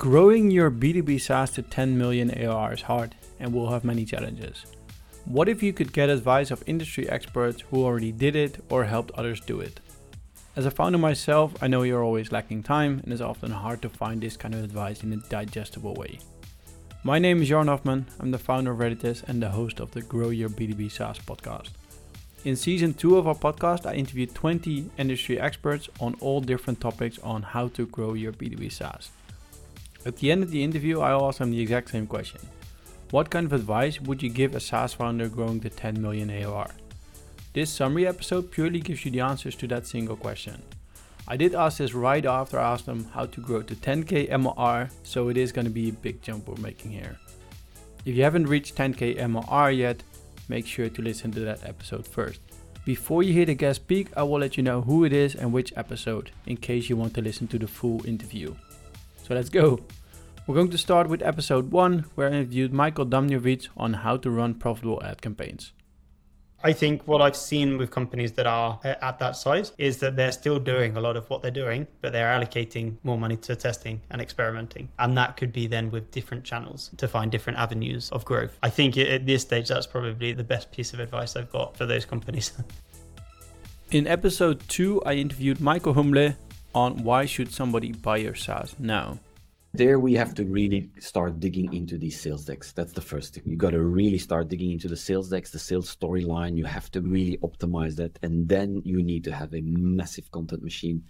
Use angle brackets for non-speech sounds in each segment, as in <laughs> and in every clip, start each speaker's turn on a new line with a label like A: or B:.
A: Growing your B2B SaaS to 10 million ARR is hard and will have many challenges. What if you could get advice of industry experts who already did it or helped others do it? As a founder myself, I know you're always lacking time and it's often hard to find this kind of advice in a digestible way. My name is Joran Hofman, I'm the founder of Reditus and the host of the Grow Your B2B SaaS podcast. In season 2 of our podcast, I interviewed 20 industry experts on all different topics on how to grow your B2B SaaS. At the end of the interview, I asked him the exact same question. What kind of advice would you give a SaaS founder growing to 10 million ARR? This summary episode purely gives you the answers to that single question. I did ask this right after I asked them how to grow to 10k MRR, so it is going to be a big jump we're making here. If you haven't reached 10k MRR yet, make sure to listen to that episode first. Before you hear the guest speak, I will let you know who it is and which episode, in case you want to listen to the full interview. So let's go. We're going to start with episode 1, where I interviewed Michael Damnjanovic on how to run profitable ad campaigns.
B: I think what I've seen with companies that are uh, at that size is that they're still doing a lot of what they're doing, but they're allocating more money to testing and experimenting. And that could be then with different channels to find different avenues of growth. I think at this stage, that's probably the best piece of advice I've got for those companies. <laughs>
A: In episode 2, I interviewed Michael Humblet, on why should somebody buy your SaaS now?
C: There we have to really start digging into these sales decks. That's the first thing. You got to really start digging into the sales decks, the sales storyline. You have to really optimize that. And then you need to have a massive content machine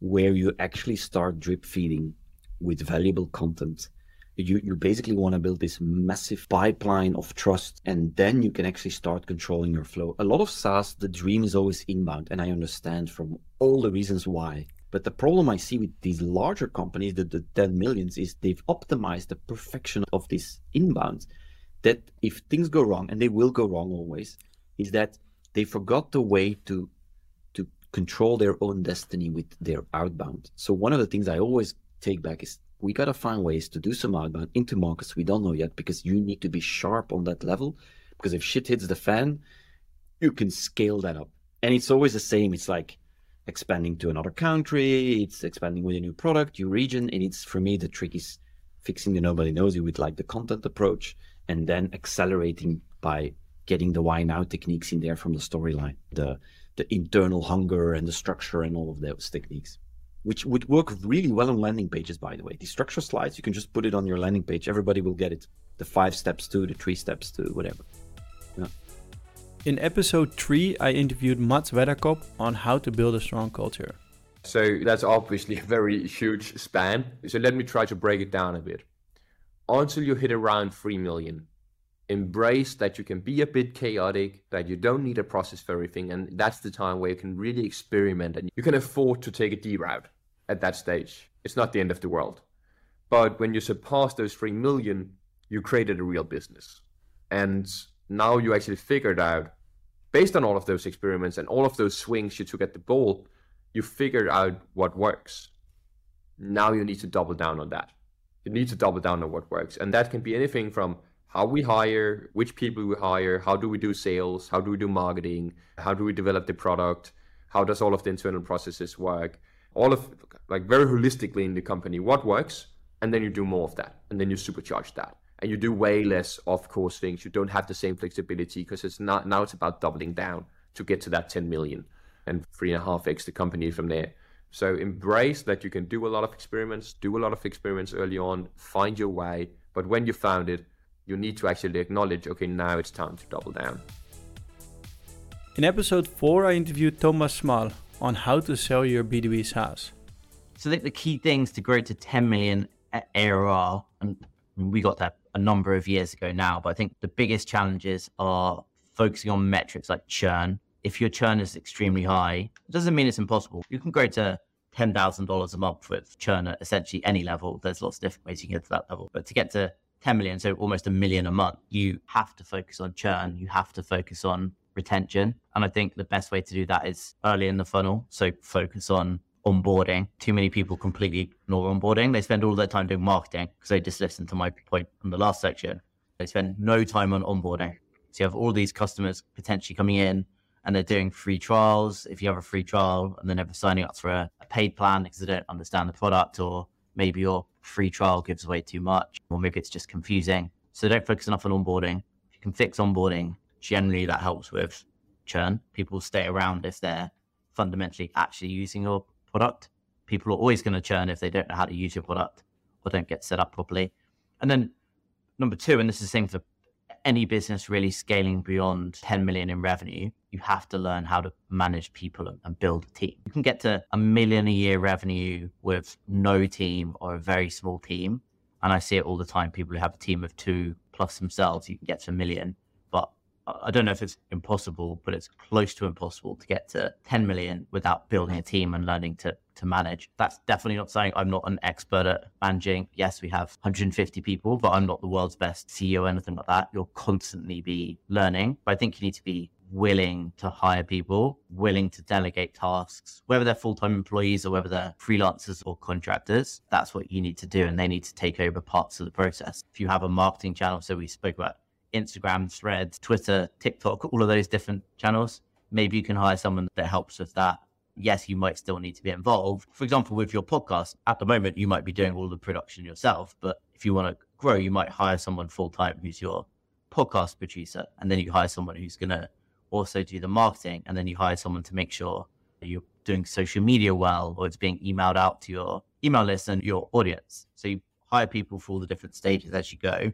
C: where you actually start drip feeding with valuable content. You, you basically want to build this massive pipeline of trust, and then you can actually start controlling your flow. A lot of SaaS, the dream is always inbound, and I understand from all the reasons why. But the problem I see with these larger companies, the, the 10 millions, is they've optimized the perfection of this inbound. That if things go wrong, and they will go wrong always, is that they forgot the way to to control their own destiny with their outbound. So one of the things I always take back is we gotta find ways to do some outbound into markets we don't know yet because you need to be sharp on that level. Because if shit hits the fan, you can scale that up. And it's always the same. It's like expanding to another country, it's expanding with a new product, new region. And it's for me, the trick is fixing the nobody knows you with like the content approach and then accelerating by getting the why now techniques in there from the storyline, the the internal hunger and the structure and all of those techniques. Which would work really well on landing pages, by the way. The structure slides, you can just put it on your landing page. Everybody will get it. The five steps to, the three steps to, whatever.
A: Yeah. In episode 3, I interviewed Mads Wedderkopp on how to build a strong culture.
D: So that's obviously a very huge span. So let me try to break it down a bit. Until you hit around 3 million, embrace that you can be a bit chaotic, that you don't need a process for everything. And that's the time where you can really experiment and you can afford to take a D route at that stage. It's not the end of the world. But when you surpass those 3 million, you created a real business. And now you actually figured out, based on all of those experiments and all of those swings you took at the ball, you figured out what works. Now you need to double down on that. You need to double down on what works. And that can be anything from how we hire, which people we hire, how do we do sales, how do we do marketing, how do we develop the product, how does all of the internal processes work, all of like very holistically in the company, what works, and then you do more of that, and then you supercharge that and you do way less of course things. You don't have the same flexibility because it's not now it's about doubling down to get to that 10 million and three and a half x the company from there. So embrace that you can do a lot of experiments, do a lot of experiments early on, find your way. But when you found it, you need to actually acknowledge, okay, now it's time to double down.
A: In episode 4, I interviewed Thomas Smale on how to sell your B2B SaaS.
E: So I think the key things to grow to 10 million ARR, and we got that a number of years ago now. But I think the biggest challenges are focusing on metrics like churn. If your churn is extremely high, it doesn't mean it's impossible. You can grow to ten thousand dollars a month with churn at essentially any level. There's lots of different ways you can get to that level. But to get to 10 million, so almost a million a month, you have to focus on churn. You have to focus on retention. And I think the best way to do that is early in the funnel. So focus on onboarding. Too many people completely ignore onboarding. They spend all their time doing marketing because they just listened to my point from the last section. They spend no time on onboarding. So you have all these customers potentially coming in and they're doing free trials. If you have a free trial and they're never signing up for a, a paid plan because they don't understand the product or maybe your free trial gives away too much, or maybe it's just confusing. So don't focus enough on onboarding. If you can fix onboarding, generally that helps with churn. People stay around if they're fundamentally actually using your product. People are always going to churn if they don't know how to use your product or don't get set up properly. And then number two, and this is the same for any business really scaling beyond 10 million in revenue, you have to learn how to manage people and build a team. You can get to a million a year revenue with no team or a very small team. And I see it all the time. People who have a team of two plus themselves, you can get to a million I don't know if it's impossible, but it's close to impossible to get to 10 million without building a team and learning to to manage. That's definitely not saying I'm not an expert at managing. Yes, we have 150 people, but I'm not the world's best CEO or anything like that. You'll constantly be learning. But I think you need to be willing to hire people, willing to delegate tasks, whether they're full time employees or whether they're freelancers or contractors. That's what you need to do. And they need to take over parts of the process. If you have a marketing channel, so we spoke about Instagram, Threads, Twitter, TikTok, all of those different channels. Maybe you can hire someone that helps with that. Yes, you might still need to be involved. For example, with your podcast, at the moment, you might be doing all the production yourself. But if you want to grow, you might hire someone full time who's your podcast producer. And then you hire someone who's going to also do the marketing. And then you hire someone to make sure you're doing social media well or it's being emailed out to your email list and your audience. So you hire people for all the different stages as you go.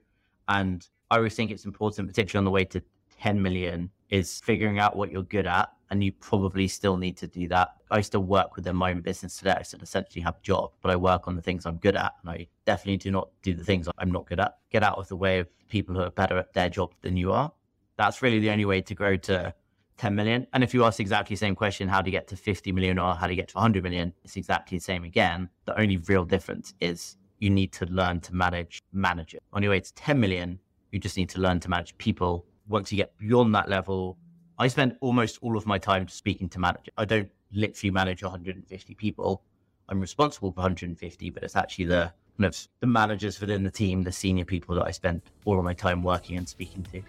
E: And I always think it's important, particularly on the way to 10 million, is figuring out what you're good at. And you probably still need to do that. I still work within my own business today. I still essentially have a job, but I work on the things I'm good at. And I definitely do not do the things I'm not good at. Get out of the way of people who are better at their job than you are. That's really the only way to grow to 10 million. And if you ask exactly the same question, how do you get to 50 million or how do you get to 100 million? It's exactly the same again. The only real difference is you need to learn to manage manage it. On your way to 10 million, you just need to learn to manage people. Once you get beyond that level, I spend almost all of my time speaking to managers. I don't literally manage 150 people. I'm responsible for 150, but it's actually the kind of the managers within the team, the senior people that I spend all of my time working and speaking to.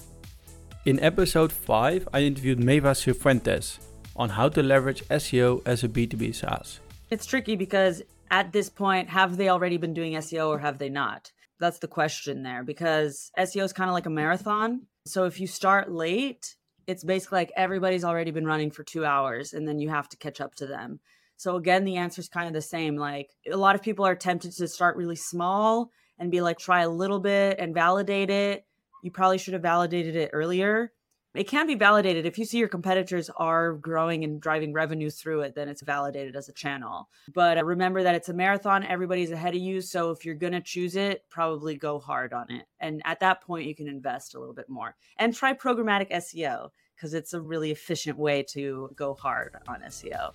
A: In episode 5, I interviewed Maeva Cifuentes on how to leverage SEO as a B2B SaaS.
F: It's tricky because at this point, have they already been doing SEO or have they not? That's the question there because SEO is kind of like a mm-hmm. marathon. So if you start late, it's basically like everybody's already been running for two hours and then you have to catch up to them. So again, the answer is kind of the same. Like a lot of people are tempted to start really small and be like, try a little bit and validate it. You probably should have validated it earlier it can be validated if you see your competitors are growing and driving revenue through it then it's validated as a channel. But uh, remember that it's a marathon everybody's ahead of you so if you're going to choose it probably go hard on it. And at that point you can invest a little bit more. And try programmatic seo because it's a really efficient way to go hard on seo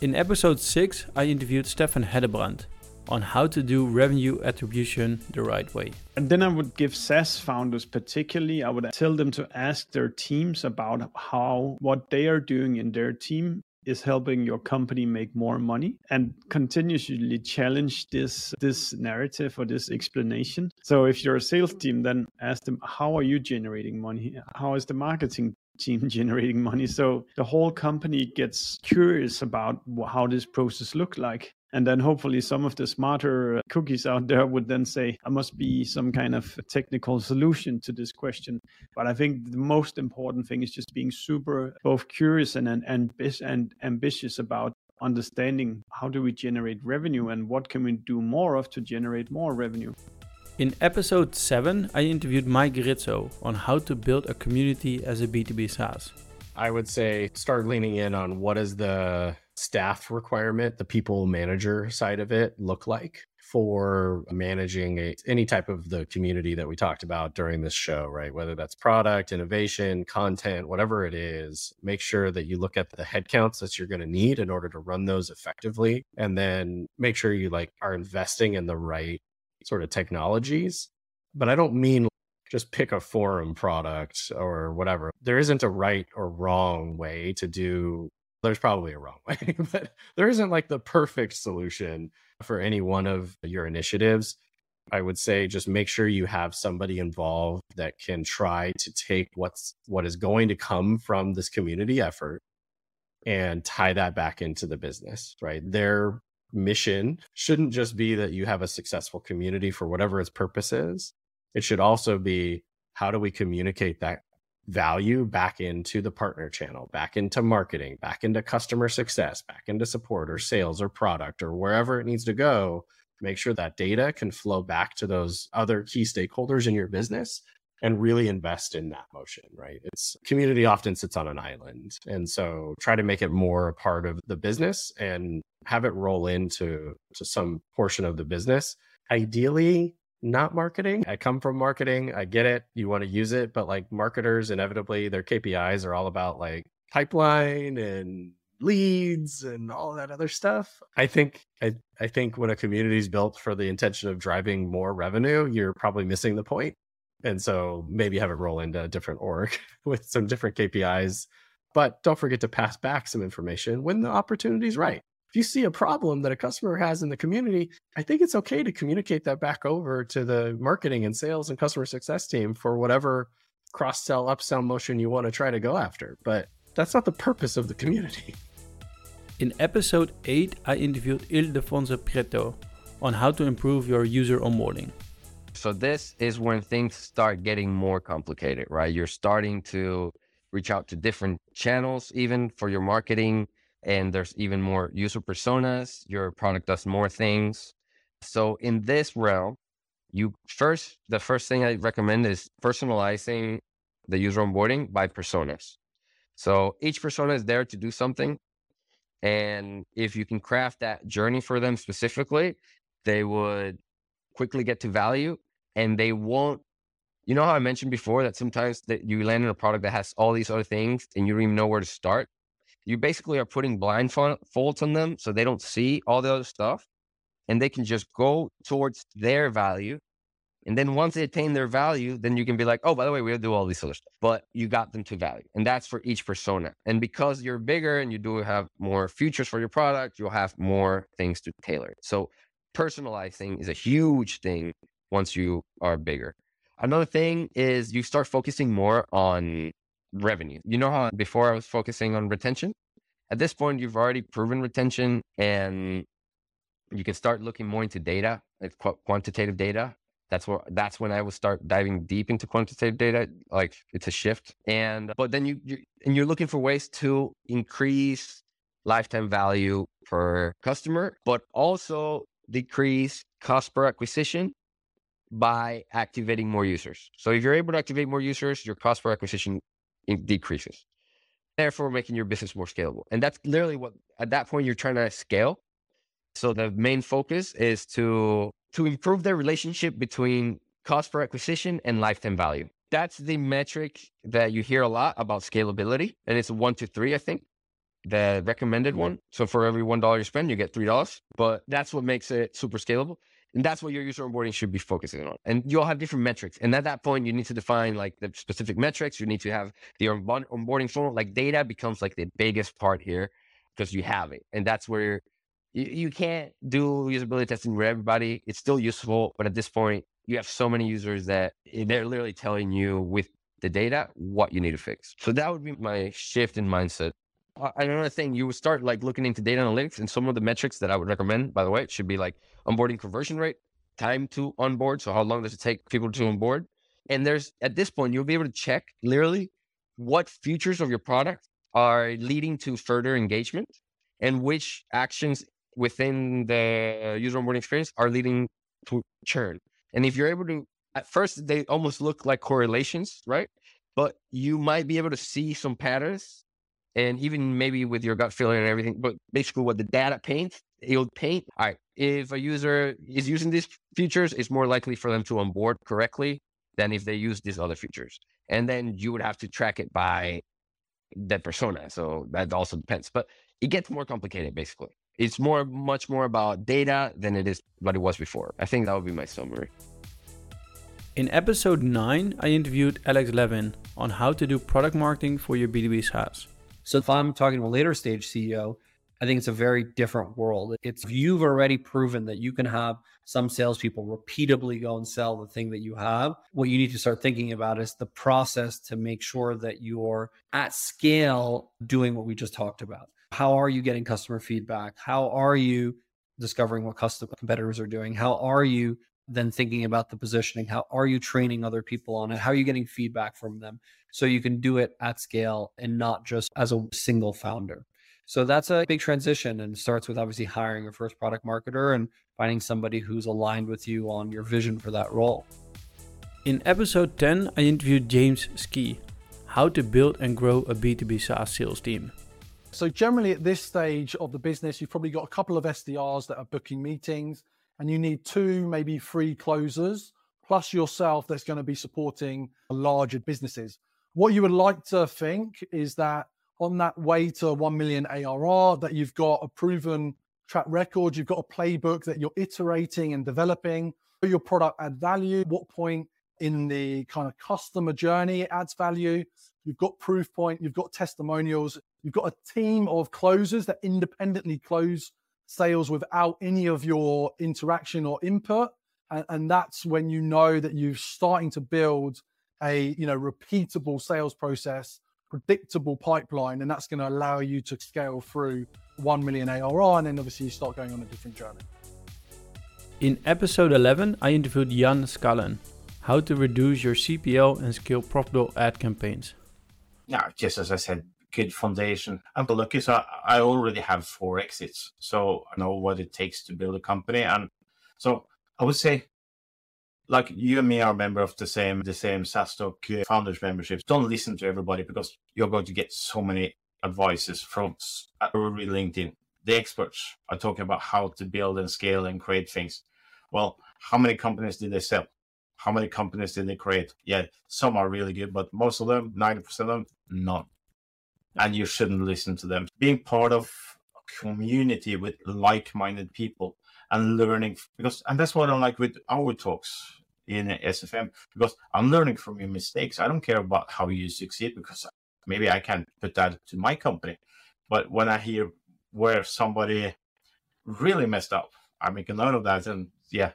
A: in episode 6 i interviewed Steffen Hedebrandt on how to do revenue attribution the right way.
G: And then I would give SaaS founders particularly, I would tell them to ask their teams about how what they are doing in their team is helping your company make more money and continuously challenge this this narrative or this explanation. So if you're a sales team then ask them how are you generating money? How is the marketing team <laughs> generating money? So the whole company gets curious about how this process look like and then hopefully some of the smarter cookies out there would then say, I must be some kind of technical solution to this question. But I think the most important thing is just being super both curious and, and, and ambitious about understanding how do we generate revenue and what can we do more of to generate more revenue.
A: In episode 7, I interviewed Mike Rizzo on how to build a community as a B2B SaaS.
H: I would say start leaning in on what is the staff requirement, the people manager side of it look like for managing a, any type of the community that we talked about during this show, right? Whether that's product, innovation, content, whatever it is, make sure that you look at the headcounts that you're going to need in order to run those effectively. And then make sure you like are investing in the right sort of technologies. But I don't mean just pick a forum product or whatever. There isn't a right or wrong way to do there's probably a wrong way, <laughs> but there isn't like the perfect solution for any one of your initiatives. I would say just make sure you have somebody involved that can try to take what's what is going to come from this community effort and tie that back into the business, right? Their mission shouldn't just be that you have a successful community for whatever its purpose is. It should also be how do we communicate that value back into the partner channel, back into marketing, back into customer success, back into support or sales or product or wherever it needs to go. Make sure that data can flow back to those other key stakeholders in your business and really invest in that motion, right? It's community often sits on an island. And so try to make it more a part of the business and have it roll into to some portion of the business. Ideally, not marketing. I come from marketing. I get it. You want to use it, but like marketers, inevitably, their KPIs are all about like pipeline and leads and all that other stuff. I think I, I think when a community is built for the intention of driving more revenue, you're probably missing the point. And so maybe have it roll into a different org <laughs> with some different KPIs. But don't forget to pass back some information when the opportunity is right. If you see a problem that a customer has in the community, I think it's okay to communicate that back over to the marketing and sales and customer success team for whatever cross sell, upsell motion you want to try to go after. But that's not the purpose of the community.
A: In episode 8, I interviewed Ildefonso Prieto on how to improve your user onboarding.
I: So this is when things start getting more complicated, right? You're starting to reach out to different channels even for your marketing and there's even more user personas. Your product does more things. So in this realm, you first the first thing I recommend is personalizing the user onboarding by personas. So each persona is there to do something. And if you can craft that journey for them specifically, they would quickly get to value and they won't you know how I mentioned before that sometimes that you land in a product that has all these other things and you don't even know where to start. You basically are putting blindfolds on them so they don't see all the other stuff and they can just go towards their value. And then once they attain their value, then you can be like, oh, by the way, we'll do all these other stuff. But you got them to value. And that's for each persona. And because you're bigger and you do have more features for your product, you'll have more things to tailor. So personalizing is a huge thing once you are bigger. Another thing is you start focusing more on revenue. You know how before I was focusing on retention? At this point, you've already proven retention and you can start looking more into data, like qu- quantitative data. That's where that's when I will start diving deep into quantitative data. Like it's a shift, and but then you, you and you're looking for ways to increase lifetime value per customer, but also decrease cost per acquisition by activating more users. So if you're able to activate more users, your cost per acquisition decreases, therefore making your business more scalable. And that's literally what at that point you're trying to scale. So the main focus is to to improve the relationship between cost per acquisition and lifetime value. That's the metric that you hear a lot about scalability, and it's one to three, I think the recommended one. So for every one dollar you spend, you get three dollars. But that's what makes it super scalable. And that's what your user onboarding should be focusing on. And you'll have different metrics. And at that point, you need to define like the specific metrics. You need to have the onboarding funnel. Like data becomes like the biggest part here because you have it. And that's where you, you can't do usability testing with everybody. It's still useful. But at this point, you have so many users that they're literally telling you with the data what you need to fix. So that would be my shift in mindset. Another thing, you would start like looking into data analytics and some of the metrics that I would recommend, by the way, it should be like onboarding conversion rate, time to onboard. So how long does it take people to onboard? And there's at this point, you'll be able to check literally what features of your product are leading to further engagement and which actions within the user onboarding experience are leading to churn. And if you're able to, at first, they almost look like correlations, right? But you might be able to see some patterns and even maybe with your gut feeling and everything, but basically what the data paints, it'll paint. All right, if a user is using these features, it's more likely for them to onboard correctly than if they use these other features. And then you would have to track it by that persona. So that also depends. But it gets more complicated basically. It's more much more about data than it is what it was before. I think that would be my summary.
A: In episode 9, I interviewed Alex Levin on how to do product marketing for your B2B SaaS.
J: So if I'm talking to a later stage CEO, I think it's a very different world. It's you've already proven that you can have some salespeople repeatedly go and sell the thing that you have. What you need to start thinking about is the process to make sure that you're at scale doing what we just talked about. How are you getting customer feedback? How are you discovering what custom competitors are doing? How are you then thinking about the positioning? How are you training other people on it? How are you getting feedback from them so you can do it at scale and not just as a single founder? So that's a big transition and starts with obviously hiring your first product marketer and finding somebody who's aligned with you on your vision for that role.
A: In episode 10, I interviewed James Ski, how to build and grow a B2B SaaS sales team.
K: So, generally, at this stage of the business, you've probably got a couple of SDRs that are booking meetings, and you need two, maybe three closers, plus yourself that's going to be supporting larger businesses. What you would like to think is that on that way to 1 million ARR, that you've got a proven track record, you've got a playbook that you're iterating and developing. Your product add value? What point in the kind of customer journey it adds value? You've got proof point, you've got testimonials, you've got a team of closers that independently close sales without any of your interaction or input. And, and that's when you know that you're starting to build a you know repeatable sales process predictable pipeline, and that's going to allow you to scale through 1 million ARR, and then obviously you start going on a different journey.
A: In episode 11, I interviewed Yann Skaalen, how to reduce your CPL and scale profitable ad campaigns.
L: Now, just as I said, good foundation. I'm lucky, so I already have four exits, so I know what it takes to build a company, and so I would say like you and me are a member of the same the same SaaStock uh, founders memberships. Don't listen to everybody because you're going to get so many advices from uh, LinkedIn. The experts are talking about how to build and scale and create things. Well, how many companies did they sell? How many companies did they create? Yeah, some are really good, but most of them, 90% of them, none. And you shouldn't listen to them. Being part of a community with like minded people and learning because and that's what I like with our talks in SFM because I'm learning from your mistakes. I don't care about how you succeed because maybe I can put that to my company. But when I hear where somebody really messed up, I make a note of that and yeah,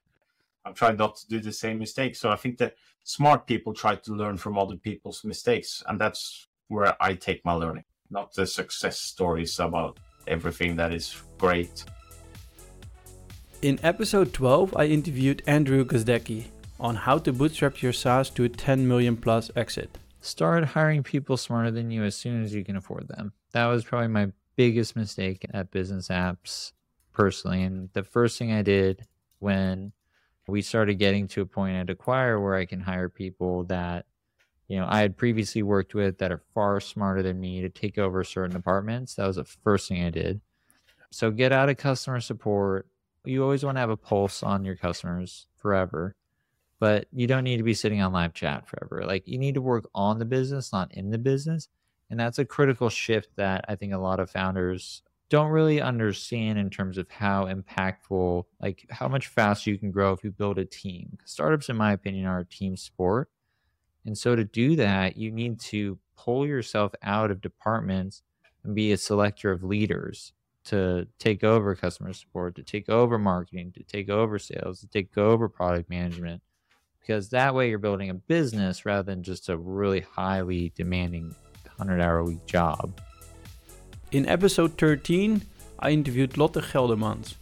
L: I'm trying not to do the same mistake. So I think that smart people try to learn from other people's mistakes, and that's where I take my learning, not the success stories about everything that is great.
A: In episode 12, I interviewed Andrew Gazdecki on how to bootstrap your SaaS to a 10 million plus exit.
M: Start hiring people smarter than you as soon as you can afford them. That was probably my biggest mistake at Bizness Apps personally. And the first thing I did when we started getting to a point at Acquire where I can hire people that, you know, I had previously worked with that are far smarter than me to take over certain departments. That was the first thing I did. So get out of customer support, you always want to have a pulse on your customers forever, but you don't need to be sitting on live chat forever. Like you need to work on the business, not in the business. And that's a critical shift that I think a lot of founders don't really understand in terms of how impactful, like how much faster you can grow if you build a team. Startups, in my opinion, are a team sport. And so to do that, you need to pull yourself out of departments and be a selector of leaders to take over customer support, to take over marketing, to take over sales, to take over product management. Because that way you're building a business rather than just a really highly demanding 100 hour a week job.
A: In episode 13, I interviewed Lotte Geldermans,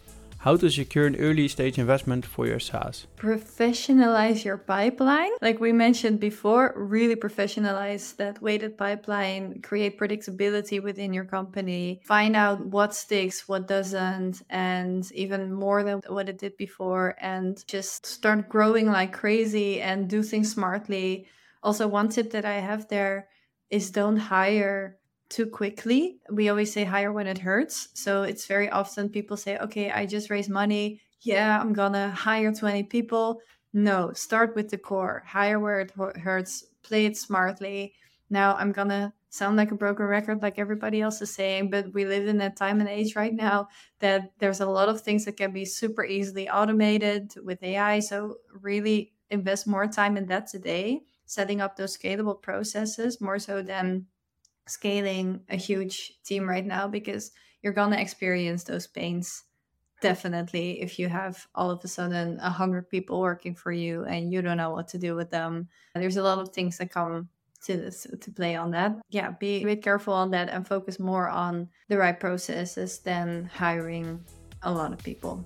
A: how to secure an early stage investment for your SaaS.
N: Professionalize your pipeline. Like we mentioned before, really professionalize that weighted pipeline, create predictability within your company, find out what sticks, what doesn't, and even more than what it did before, and just start growing like crazy and do things smartly. Also, one tip that I have there is don't hire too quickly. We always say hire when it hurts. So it's very often people say, okay, I just raised money. Yeah, I'm gonna hire 20 people. No, start with the core, hire where it hurts, play it smartly. Now I'm gonna sound like a broken record, like everybody else is saying, but we live in a time and age right now that there's a lot of things that can be super easily automated with AI. So really invest more time in that today, setting up those scalable processes more so than scaling a huge team right now because you're gonna experience those pains definitely if you have all of a sudden a hundred people working for you and you don't know what to do with them. There's a lot of things that come to this to play on that. Yeah, be a bit careful on that and focus more on the right processes than hiring a lot of people.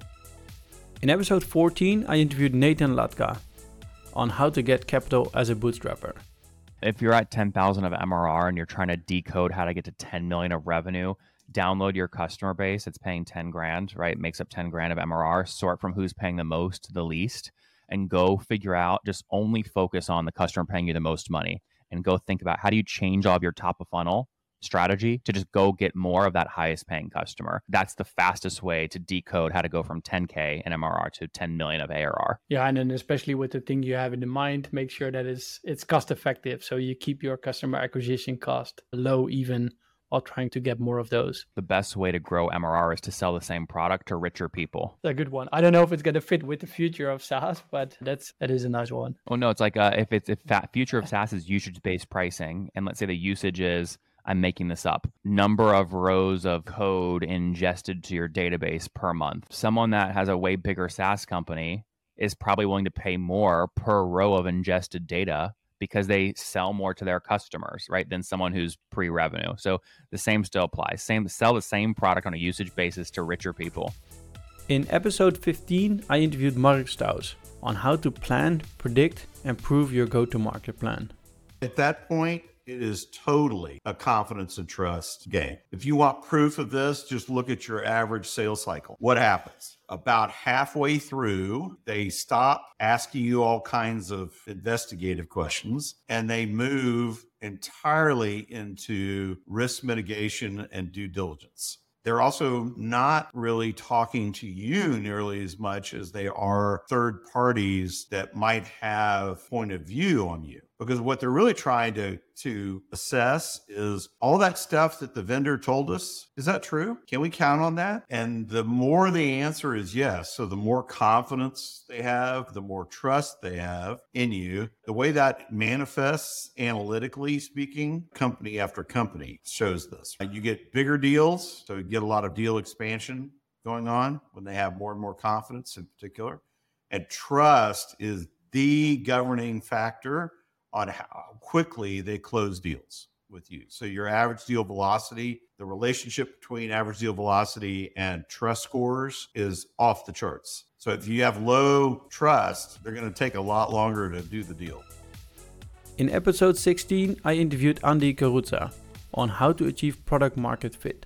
A: In episode 14, I interviewed Nathan Latka on how to get capital as a bootstrapper.
O: If you're at 10,000 of MRR and you're trying to decode how to get to 10 million of revenue, download your customer base. It's paying 10 grand, right? It makes up 10 grand of MRR. Sort from who's paying the most to the least and go figure out, just only focus on the customer paying you the most money and go think about how do you change all of your top of funnel strategy to just go get more of that highest paying customer. That's the fastest way to decode how to go from 10K in MRR to 10 million of ARR.
A: Yeah, and then especially with the thing you have in the mind, make sure that it's it's cost effective. So you keep your customer acquisition cost low even while trying to get more of those.
O: The best way to grow MRR is to sell the same product to richer people.
A: That's a good one. I don't know if it's going to fit with the future of SaaS, but that's that is a nice one.
O: Oh no, it's like uh, if it's if fa- future of SaaS is usage based pricing, and let's say the usage is I'm making this up number of rows of code ingested to your database per month. Someone that has a way bigger SaaS company is probably willing to pay more per row of ingested data because they sell more to their customers, right, than someone who's pre-revenue. So the same still applies. Same sell the same product on a usage basis to richer people.
A: In episode 15, I interviewed Mark Stouse on how to plan, predict, and prove your go-to-market plan.
P: At that point, it is totally a confidence and trust game. If you want proof of this, just look at your average sales cycle. What happens? About halfway through, they stop asking you all kinds of investigative questions and they move entirely into risk mitigation and due diligence. They're also not really talking to you nearly as much as they are third parties that might have point of view on you because what they're really trying to to assess is all that stuff that the vendor told us. Is that true? Can we count on that? And the more the answer is yes so the more confidence they have the more trust they have in you the way that manifests analytically speaking company after company shows this. Uh, you get bigger deals so you get a lot of deal expansion going on when they have more and more confidence in particular. And trust is the governing factor on how uh, quickly they close deals with you. So your average deal velocity, the relationship between average deal velocity and trust scores is off the charts. So if you have low trust, they're going to take a lot longer to do the deal.
A: In episode 16, I interviewed Andy Karuza on how to achieve product market fit.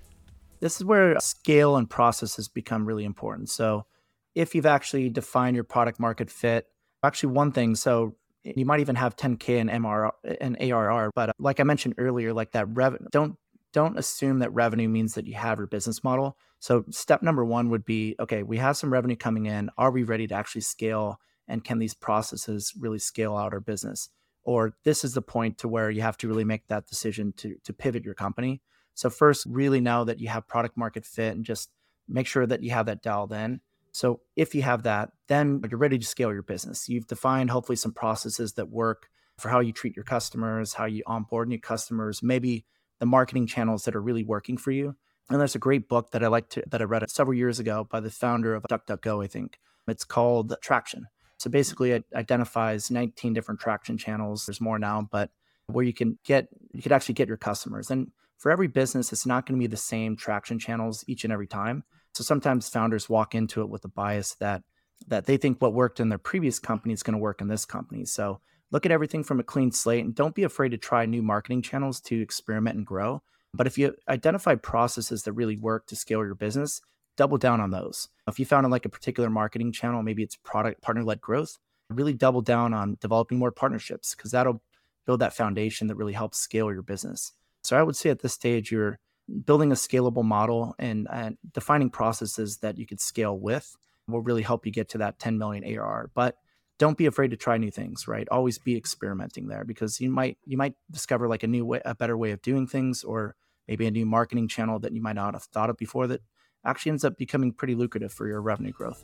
Q: This is where scale and processes become really important. So if you've actually defined your product market fit, actually one thing, so you might even have 10k in MRR and ARR. But uh, like I mentioned earlier, like that revenue, don't don't assume that revenue means that you have your business model. So step number one would be, okay, we have some revenue coming in. Are we ready to actually scale? And can these processes really scale out our business? Or this is the point to where you have to really make that decision to to pivot your company. So first, really know that you have product market fit and just make sure that you have that dialed in. So if you have that, then you're ready to scale your business. You've defined hopefully some processes that work for how you treat your customers, how you onboard new customers, maybe the marketing channels that are really working for you. And there's a great book that I like to that I read several years ago by the founder of DuckDuckGo, I think. It's called Traction. So mm-hmm. basically it identifies 19 different traction channels. There's more now, but where you can get you could actually get your customers. And for every business, it's not going to be the same traction channels each and every time. So sometimes founders walk into it with a bias that that they think what worked in their previous company is going to work in this company. So look at everything from a clean slate and don't be afraid to try new marketing channels to experiment and grow. But if you identify processes that really work to scale your business, double down on those. If you found like a particular marketing channel, maybe it's product partner led growth, really double down on developing more partnerships because that'll build that foundation that really helps scale your business. So I would say at this stage, you're building a scalable model and, and defining processes that you could scale with will really help you get to that 10 million ARR. But don't be afraid to try new things, right? Always be experimenting there because you might you might discover like a new way, a better way of doing things, or maybe a new marketing channel that you might not have thought of before that actually ends up becoming pretty lucrative for your revenue growth.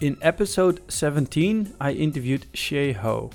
A: In episode 17, I interviewed Shay Ho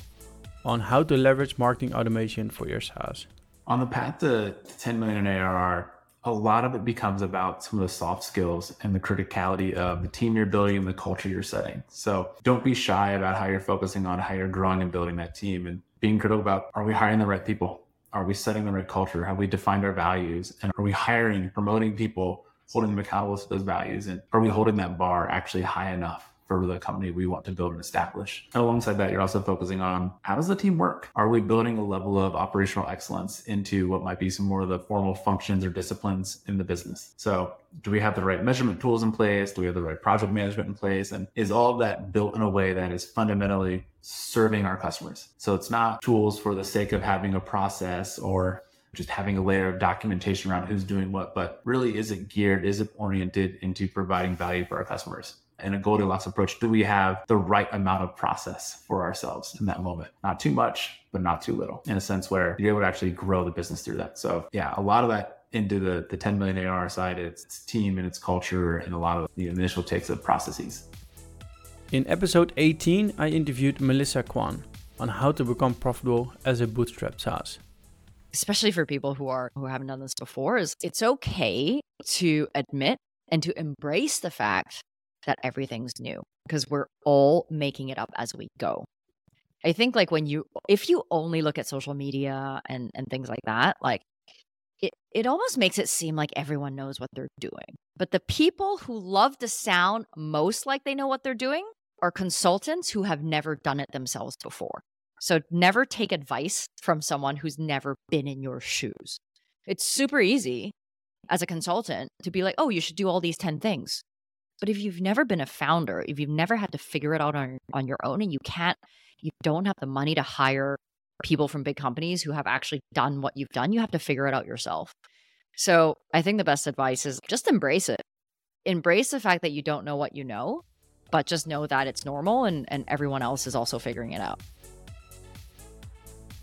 A: on how to leverage marketing automation for your SaaS.
R: On the path to 10 million in ARR, a lot of it becomes about some of the soft skills and the criticality of the team you're building and the culture you're setting. So don't be shy about how you're focusing on how you're growing and building that team and being critical about are we hiring the right people? Are we setting the right culture? Have we defined our values? And are we hiring, promoting people holding them accountable to those values? And are we holding that bar actually high enough? For the company we want to build and establish. And alongside that, you're also focusing on how does the team work? Are we building a level of operational excellence into what might be some more of the formal functions or disciplines in the business? So, do we have the right measurement tools in place? Do we have the right project management in place? And is all of that built in a way that is fundamentally serving our customers? So, it's not tools for the sake of having a process or just having a layer of documentation around who's doing what, but really is it geared, is it oriented into providing value for our customers? In a Goldilocks approach, do we have the right amount of process for ourselves in that moment? Not too much, but not too little in a sense where you're able to actually grow the business through that. So yeah, a lot of that into the, the 10 million AR side, it's, it's team and its culture and a lot of the initial takes of processes.
A: In episode 18, I interviewed Melissa Kwan on how to become profitable as a bootstrap SaaS.
S: Especially for people who are who haven't done this before, is it's okay to admit and to embrace the fact that everything's new because we're all making it up as we go. I think like when you if you only look at social media and and things like that, like it it almost makes it seem like everyone knows what they're doing. But the people who love to sound most like they know what they're doing are consultants who have never done it themselves before. So never take advice from someone who's never been in your shoes. It's super easy as a consultant to be like, "Oh, you should do all these 10 things." But if you've never been a founder, if you've never had to figure it out on, on your own and you can't, you don't have the money to hire people from big companies who have actually done what you've done, you have to figure it out yourself. So I think the best advice is just embrace it. Embrace the fact that you don't know what you know, but just know that it's normal and, and everyone else is also figuring it out.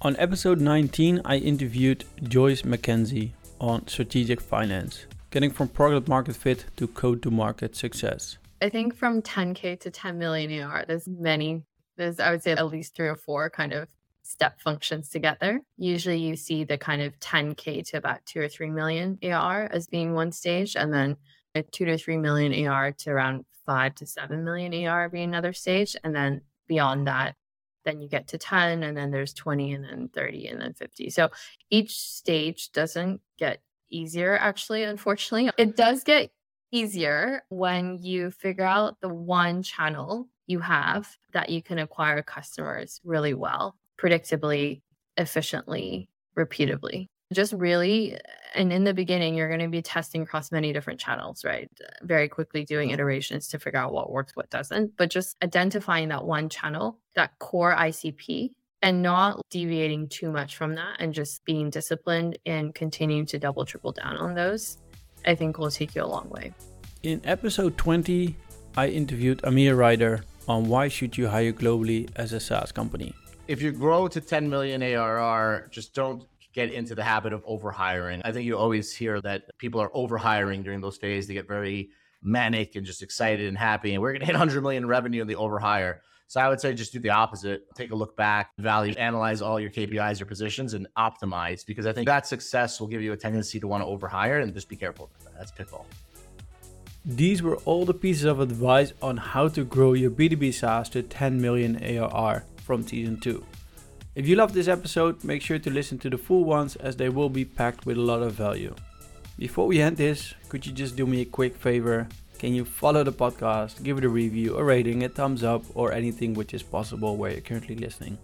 A: On episode 19, I interviewed Joyce McKenzie on strategic finance getting from product market fit to code to market success?
T: I think from 10K to 10 million AR, there's many, there's, I would say, at least three or four kind of step functions to get there. Usually you see the kind of 10K to about two or 3 million AR as being one stage, and then a two to 3 million AR to around five to 7 million AR being another stage. And then beyond that, then you get to 10, and then there's 20, and then 30, and then 50. So each stage doesn't get easier, actually, unfortunately. It does get easier when you figure out the one channel you have that you can acquire customers really well, predictably, efficiently, repeatably. Just really, and in the beginning, you're going to be testing across many different channels, right? Very quickly doing iterations to figure out what works, what doesn't. But just identifying that one channel, that core ICP, and not deviating too much from that and just being disciplined and continuing to double triple down on those i think will take you a long way.
A: In episode 20 i interviewed amir ryder on why should you hire globally as a saas company?
U: If you grow to 10 million arr just don't get into the habit of overhiring. I think you always hear that people are overhiring during those days. They get very manic and just excited and happy and we're going to hit 100 million revenue in the overhire so I would say just do the opposite. Take a look back, value, analyze all your KPIs, your positions, and optimize because I think that success will give you a tendency to want to overhire and just be careful. That's pitfall.
A: These were all the pieces of advice on how to grow your B2B SaaS to 10 million ARR from season 2. If you love this episode, make sure to listen to the full ones as they will be packed with a lot of value. Before we end this, could you just do me a quick favor can you follow the podcast, give it a review, a rating, a thumbs up, or anything which is possible where you're currently listening?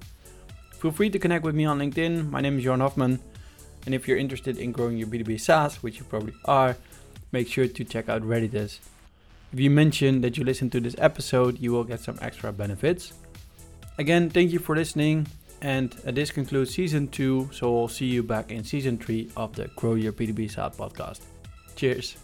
A: Feel free to connect with me on LinkedIn. My name is Joran Hofman. And if you're interested in growing your B2B SaaS, which you probably are, make sure to check out Reditus. If you mention that you listened to this episode, you will get some extra benefits. Again, thank you for listening. And uh, this concludes season two. So I'll see you back in season three of the Grow Your B2B SaaS podcast. Cheers.